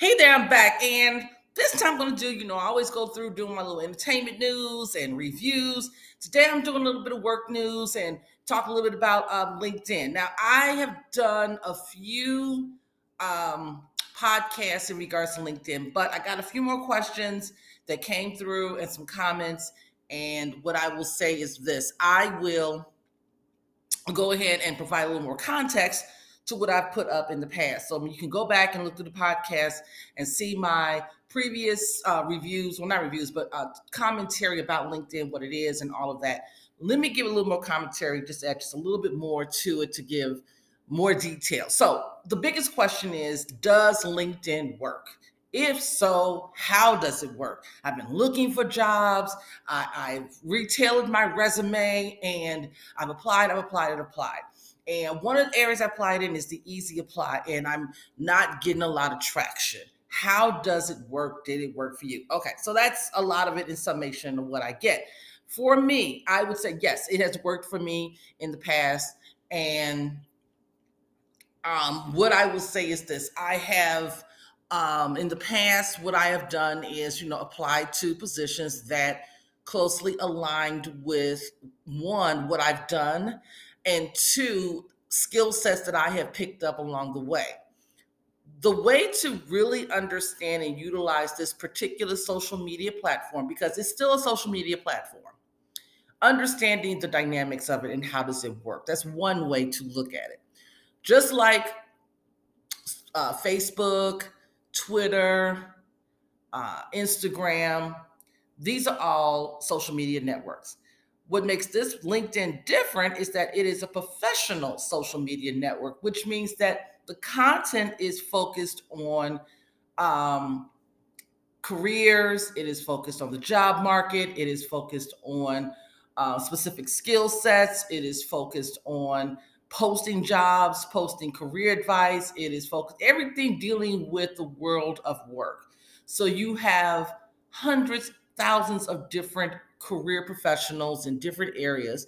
Hey there, I'm back. And this time I'm going to do, you know, I always go through doing my little entertainment news and reviews. Today I'm doing a little bit of work news and talk a little bit about um, LinkedIn. Now, I have done a few um, podcasts in regards to LinkedIn, but I got a few more questions that came through and some comments. And what I will say is this I will go ahead and provide a little more context to what I've put up in the past. So you can go back and look through the podcast and see my previous uh, reviews, well, not reviews, but uh, commentary about LinkedIn, what it is, and all of that. Let me give a little more commentary, just add just a little bit more to it to give more detail. So the biggest question is, does LinkedIn work? If so, how does it work? I've been looking for jobs. I, have retailed my resume and I've applied, I've applied, I've applied. And one of the areas I applied in is the easy apply, and I'm not getting a lot of traction. How does it work? Did it work for you? Okay, so that's a lot of it in summation of what I get. For me, I would say yes, it has worked for me in the past. And um, what I will say is this I have um, in the past, what I have done is, you know, applied to positions that closely aligned with one, what I've done and two, skill sets that I have picked up along the way. The way to really understand and utilize this particular social media platform, because it's still a social media platform, understanding the dynamics of it and how does it work. That's one way to look at it. Just like uh, Facebook, Twitter, uh, Instagram, these are all social media networks. What makes this LinkedIn different is that it is a professional social media network, which means that the content is focused on um, careers, it is focused on the job market, it is focused on uh, specific skill sets, it is focused on posting jobs, posting career advice, it is focused everything dealing with the world of work. So you have hundreds, thousands of different career professionals in different areas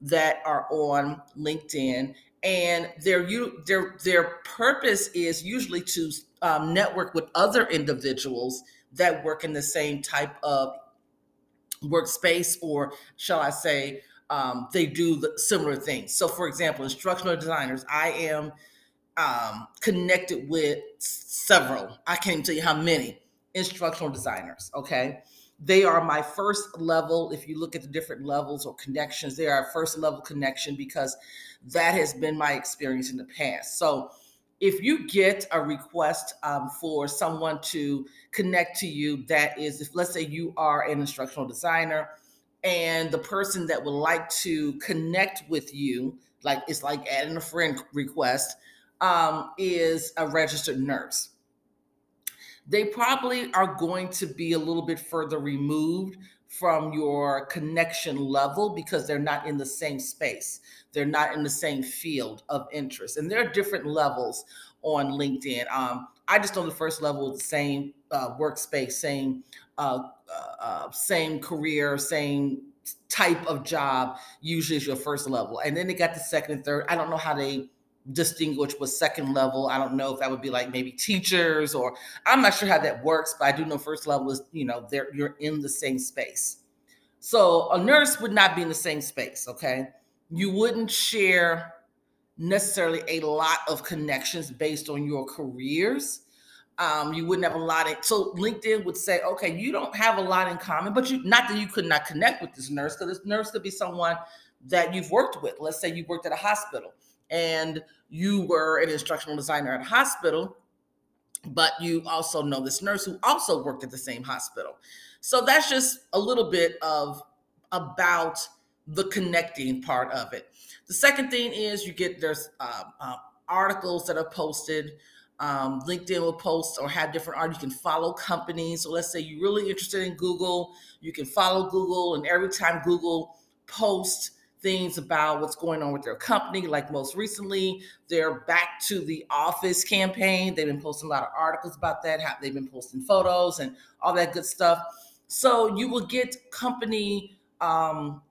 that are on LinkedIn, and their you their their purpose is usually to um, network with other individuals that work in the same type of workspace, or shall I say, um, they do the similar things. So, for example, instructional designers, I am um, connected with several. I can't tell you how many instructional designers. Okay, they are my first level. If you look at the different levels or connections, they are a first level connection because that has been my experience in the past. So if you get a request um, for someone to connect to you, that is, if let's say you are an instructional designer and the person that would like to connect with you, like it's like adding a friend request, um, is a registered nurse they probably are going to be a little bit further removed from your connection level because they're not in the same space. They're not in the same field of interest. And there are different levels on LinkedIn. Um, I just know the first level is the same uh, workspace, same uh, uh, uh same career, same type of job. Usually is your first level, and then they got the second and third. I don't know how they distinguish with second level. I don't know if that would be like maybe teachers or I'm not sure how that works, but I do know first level is, you know, there you're in the same space. So a nurse would not be in the same space, okay? You wouldn't share necessarily a lot of connections based on your careers. Um, you wouldn't have a lot of so LinkedIn would say, okay, you don't have a lot in common, but you not that you could not connect with this nurse, because this nurse could be someone that you've worked with. Let's say you worked at a hospital and you were an instructional designer at a hospital, but you also know this nurse who also worked at the same hospital. So that's just a little bit of about the connecting part of it. The second thing is you get there's uh, articles that are posted. Um, LinkedIn will post or have different art. You can follow companies. So let's say you're really interested in Google, you can follow Google, and every time Google posts things about what's going on with their company. Like most recently, they're back to the office campaign. They've been posting a lot of articles about that. They've been posting photos and all that good stuff. So you will get company um,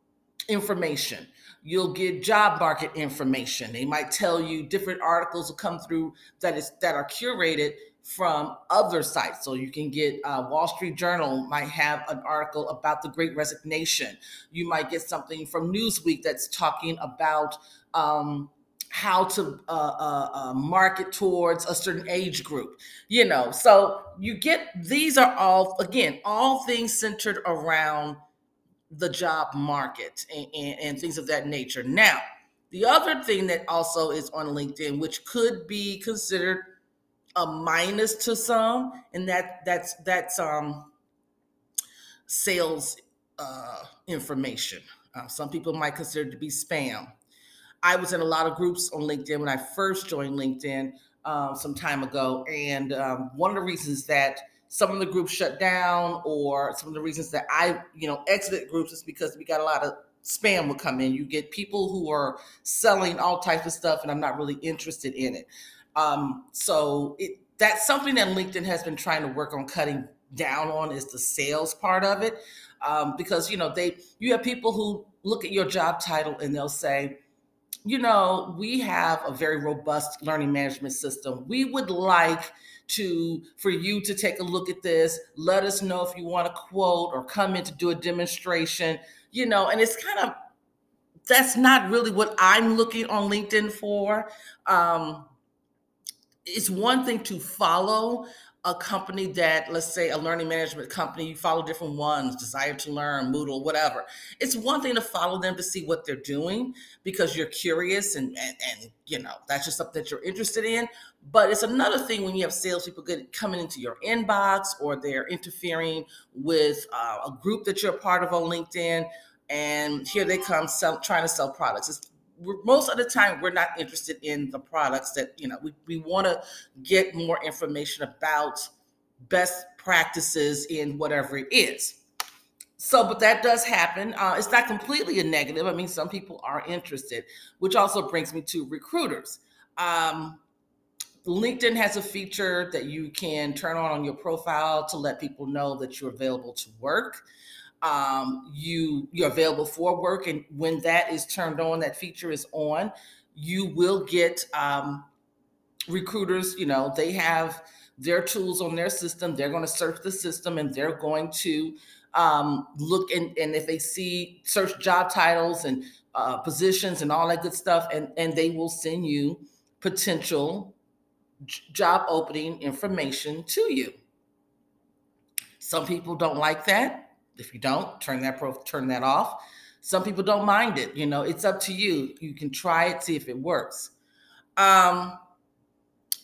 information. You'll get job market information. They might tell you different articles will come through that is that are curated from other sites. So you can get uh, Wall Street Journal might have an article about the Great Resignation. You might get something from Newsweek that's talking about um, how to uh, uh, uh, market towards a certain age group. You know, so you get these are all again all things centered around the job market and, and, and things of that nature. Now, the other thing that also is on LinkedIn, which could be considered a minus to some, and that that's that's um sales uh, information. Uh, some people might consider to be spam. I was in a lot of groups on LinkedIn when I first joined LinkedIn um, some time ago, and um, one of the reasons that some of the groups shut down, or some of the reasons that I, you know, exit groups is because we got a lot of spam would come in. You get people who are selling all types of stuff, and I'm not really interested in it. Um, so it, that's something that LinkedIn has been trying to work on cutting down on is the sales part of it, um, because you know they you have people who look at your job title and they'll say, you know, we have a very robust learning management system. We would like to for you to take a look at this. Let us know if you want to quote or come in to do a demonstration. You know, and it's kind of that's not really what I'm looking on LinkedIn for. Um, it's one thing to follow a company that, let's say, a learning management company, you follow different ones, Desire to Learn, Moodle, whatever. It's one thing to follow them to see what they're doing because you're curious and, and, and you know, that's just something that you're interested in. But it's another thing when you have salespeople get, coming into your inbox or they're interfering with uh, a group that you're a part of on LinkedIn. And here they come sell, trying to sell products. It's most of the time we're not interested in the products that you know we, we want to get more information about best practices in whatever it is. So but that does happen. Uh, it's not completely a negative. I mean some people are interested which also brings me to recruiters. Um, linkedin has a feature that you can turn on on your profile to let people know that you're available to work um, you you're available for work and when that is turned on that feature is on you will get um, recruiters you know they have their tools on their system they're going to search the system and they're going to um, look and, and if they see search job titles and uh, positions and all that good stuff and and they will send you potential job opening information to you. Some people don't like that if you don't, turn that pro turn that off. Some people don't mind it. You know, it's up to you. You can try it, see if it works. Um,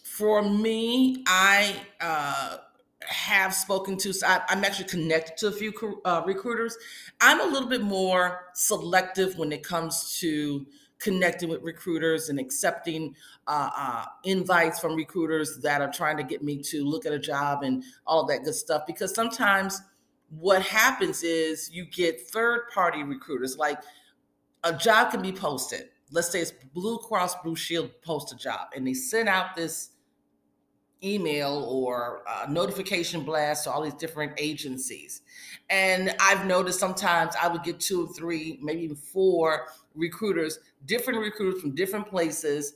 for me, I uh, have spoken to. So I, am actually connected to a few uh, recruiters. I'm a little bit more selective when it comes to connecting with recruiters and accepting uh, uh, invites from recruiters that are trying to get me to look at a job and all that good stuff. Because sometimes what happens is you get third party recruiters like a job can be posted. Let's say it's blue cross blue shield post a job and they send out this email or notification blast to all these different agencies. And i've noticed sometimes i would get two or three maybe even four recruiters different recruiters from different places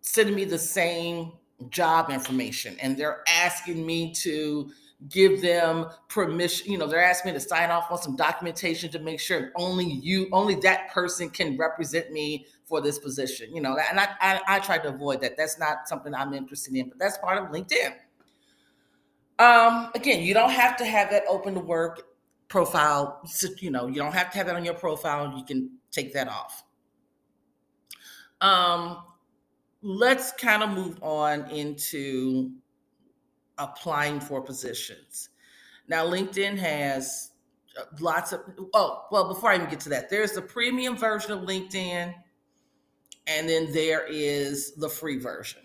sending me the same job information. And they're asking me to give them permission. You know, they're asking me to sign off on some documentation to make sure only you, only that person can represent me for this position. You know, and I, I, I try to avoid that. That's not something I'm interested in, but that's part of LinkedIn. Um, again, you don't have to have that open to work profile. You know, you don't have to have that on your profile. You can take that off. Um, let's kind of move on into applying for positions. Now, LinkedIn has uh, lots of, oh, well, before I even get to that, there's the premium version of LinkedIn, and then there is the free version.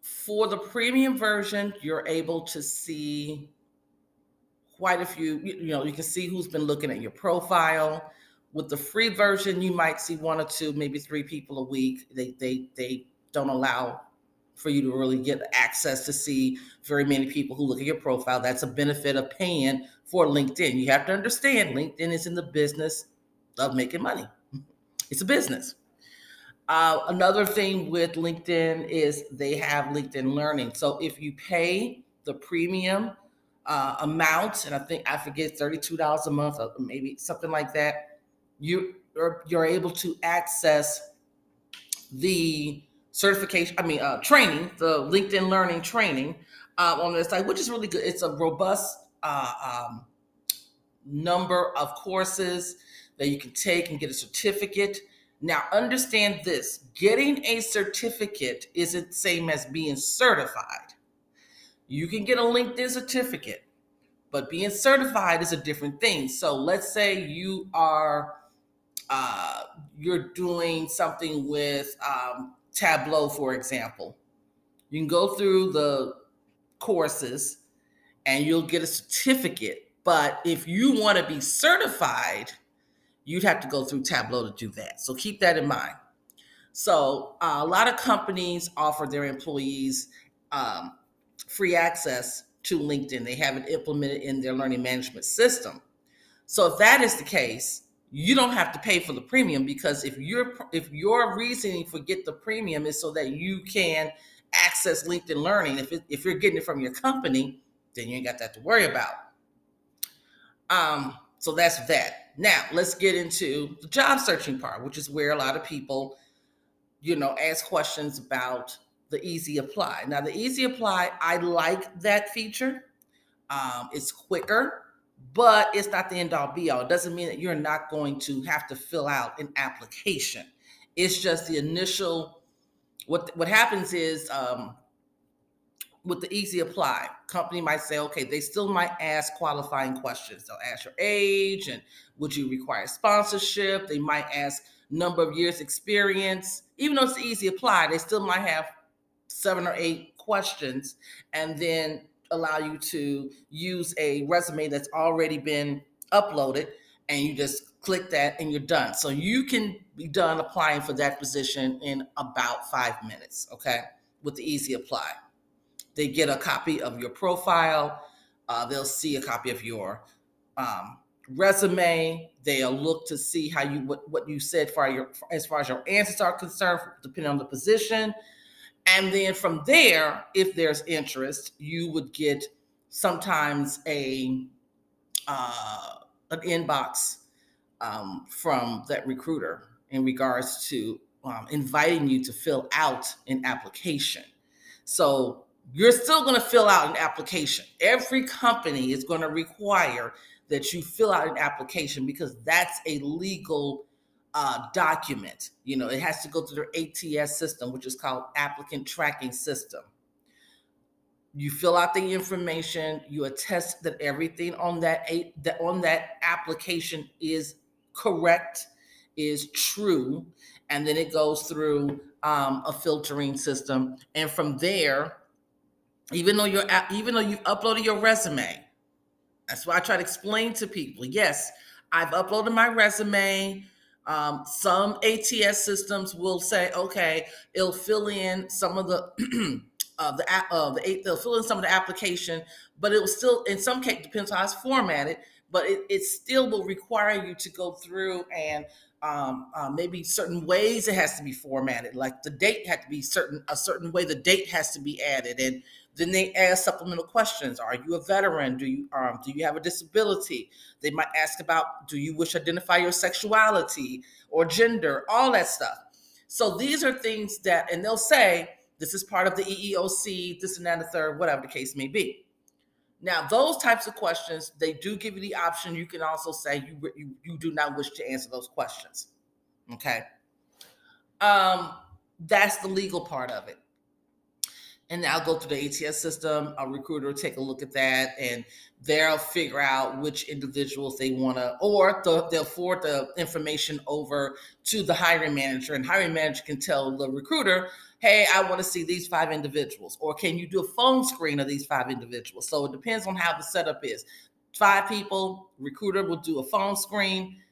For the premium version, you're able to see quite a few, you know, you can see who's been looking at your profile. With the free version, you might see one or two, maybe three people a week. They they they don't allow for you to really get access to see very many people who look at your profile. That's a benefit of paying for LinkedIn. You have to understand LinkedIn is in the business of making money. It's a business. Uh, another thing with LinkedIn is they have LinkedIn Learning. So if you pay the premium uh, amount, and I think I forget thirty-two dollars a month, or maybe something like that, you you're able to access the certification. I mean, uh, training, the LinkedIn Learning training uh, on the site, which is really good. It's a robust uh, um, number of courses that you can take and get a certificate. Now, understand this getting a certificate isn't the same as being certified. You can get a LinkedIn certificate, but being certified is a different thing. So, let's say you are uh, you're doing something with um, Tableau, for example. You can go through the courses and you'll get a certificate. But if you want to be certified, you'd have to go through Tableau to do that. So keep that in mind. So uh, a lot of companies offer their employees um, free access to LinkedIn. They have it implemented in their learning management system. So if that is the case, you don't have to pay for the premium because if your if your reasoning for get the premium is so that you can access LinkedIn Learning, if it, if you're getting it from your company, then you ain't got that to worry about. Um, so that's that. Now let's get into the job searching part, which is where a lot of people, you know, ask questions about the easy apply. Now, the easy apply, I like that feature. Um, it's quicker, but it's not the end all be all. It doesn't mean that you're not going to have to fill out an application. It's just the initial. What what happens is um, with the easy apply, company might say, okay, they still might ask qualifying questions. They'll ask your age and would you require sponsorship? They might ask number of years experience. Even though it's easy apply, they still might have seven or eight questions and then allow you to use a resume that's already been uploaded and you just click that and you're done. So you can be done applying for that position in about five minutes, okay, with the easy apply. They get a copy of your profile. Uh, they'll see a copy of your um, resume. They'll look to see how you what, what you said for your as far as your answers are concerned, depending on the position. And then from there, if there's interest, you would get sometimes a uh, an inbox um, from that recruiter in regards to um, inviting you to fill out an application. So you're still going to fill out an application. Every company is going to require that you fill out an application because that's a legal uh, document. You know, it has to go through their ATS system, which is called Applicant Tracking System. You fill out the information. You attest that everything on that that on that application is correct, is true, and then it goes through um, a filtering system. And from there, even though you're even though you've uploaded your resume that's why i try to explain to people yes i've uploaded my resume um, some ats systems will say okay it'll fill in some of the uh, the uh, the they'll fill in some of the application but it will still in some case depends how it's formatted but it, it still will require you to go through and um, uh, maybe certain ways it has to be formatted like the date had to be certain a certain way the date has to be added and then they ask supplemental questions. Are you a veteran? Do you um, do you have a disability? They might ask about do you wish to identify your sexuality or gender, all that stuff. So these are things that, and they'll say this is part of the EEOC, this and that, and the third, whatever the case may be. Now, those types of questions, they do give you the option. You can also say you you, you do not wish to answer those questions. Okay. Um, that's the legal part of it and I'll go through the ATS system. A recruiter take a look at that, and they'll figure out which individuals they want to, or they'll forward the information over to the hiring manager, and hiring manager can tell the recruiter, "Hey, I want to see these five individuals," or "Can you do a phone screen of these five individuals?" So it depends on how the setup is. Five people, recruiter will do a phone screen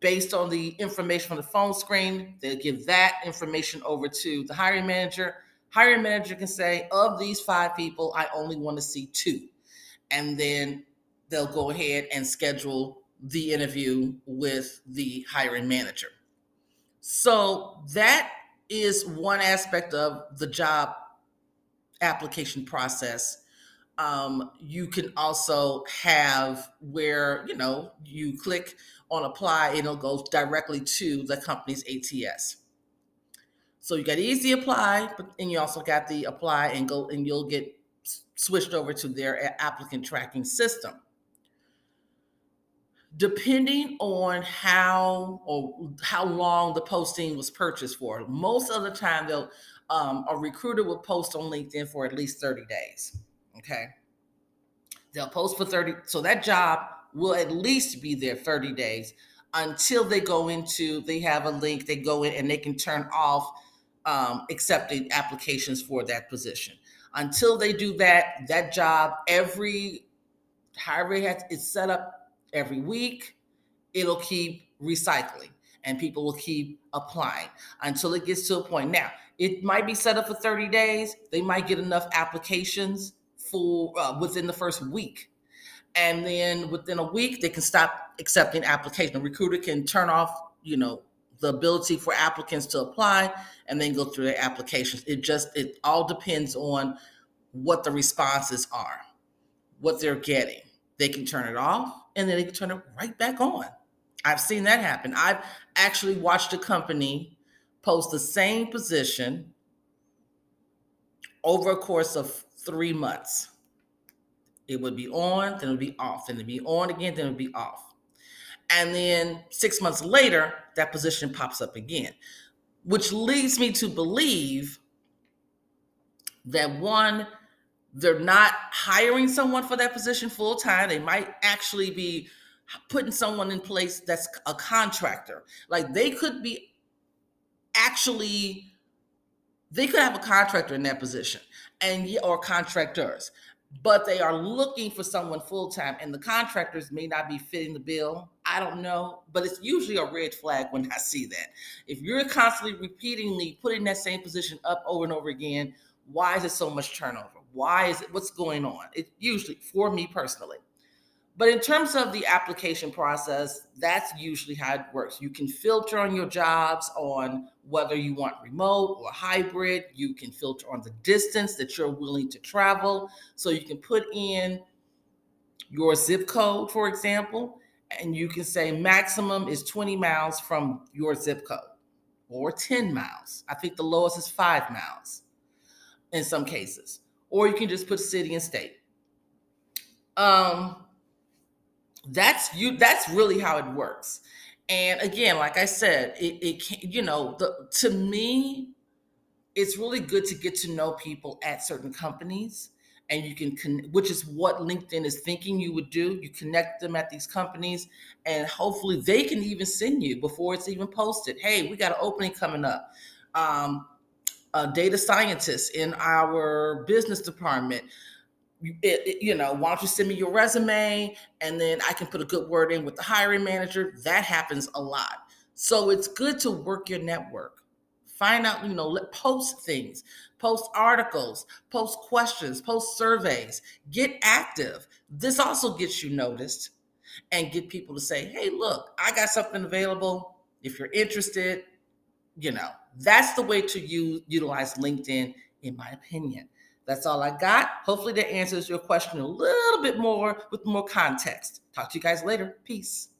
based on the information from the phone screen. They'll give that information over to the hiring manager hiring manager can say, of these five people, I only want to see two. And then they'll go ahead and schedule the interview with the hiring manager. So that is one aspect of the job application process. Um, you can also have where you know you click on apply and it'll go directly to the company's ATS. So you got easy apply, but and you also got the apply and go and you'll get switched over to their applicant tracking system. Depending on how or how long the posting was purchased for, most of the time they'll um, a recruiter will post on LinkedIn for at least 30 days. Okay. They'll post for 30. So that job will at least be there 30 days until they go into, they have a link, they go in and they can turn off um, accepting applications for that position until they do that, that job every however it's set up every week, it'll keep recycling and people will keep applying until it gets to a point. Now, it might be set up for 30 days. They might get enough applications for uh, within the first week. And then within a week, they can stop accepting application. A recruiter can turn off, you know, the ability for applicants to apply and then go through their applications. It just it all depends on what the responses are, what they're getting. They can turn it off and then they can turn it right back on. I've seen that happen. I've actually watched a company post the same position over a course of three months. It would be on, then it would be off, then it'd be on again, then it would be off. And then six months later, that position pops up again, which leads me to believe that one, they're not hiring someone for that position full time. They might actually be putting someone in place that's a contractor. Like they could be actually they could have a contractor in that position and or contractors but they are looking for someone full time, and the contractors may not be fitting the bill. I don't know, but it's usually a red flag when I see that. If you're constantly repeatedly putting that same position up over and over again, why is it so much turnover? Why is it what's going on? It usually for me personally. But in terms of the application process, that's usually how it works. You can filter on your jobs on whether you want remote or hybrid. You can filter on the distance that you're willing to travel. So you can put in your zip code, for example, and you can say maximum is 20 miles from your zip code or 10 miles. I think the lowest is five miles in some cases. Or you can just put city and state. Um, that's you that's really how it works and again like i said it, it can you know the to me it's really good to get to know people at certain companies and you can con- which is what linkedin is thinking you would do you connect them at these companies and hopefully they can even send you before it's even posted hey we got an opening coming up um, a data scientist in our business department it, it, you know, why don't you send me your resume and then I can put a good word in with the hiring manager. That happens a lot. So it's good to work your network. Find out, you know, let post things, post articles, post questions, post surveys, get active. This also gets you noticed and get people to say, hey, look, I got something available. If you're interested, you know, that's the way to use utilize LinkedIn, in my opinion. That's all I got. Hopefully, that answers your question a little bit more with more context. Talk to you guys later. Peace.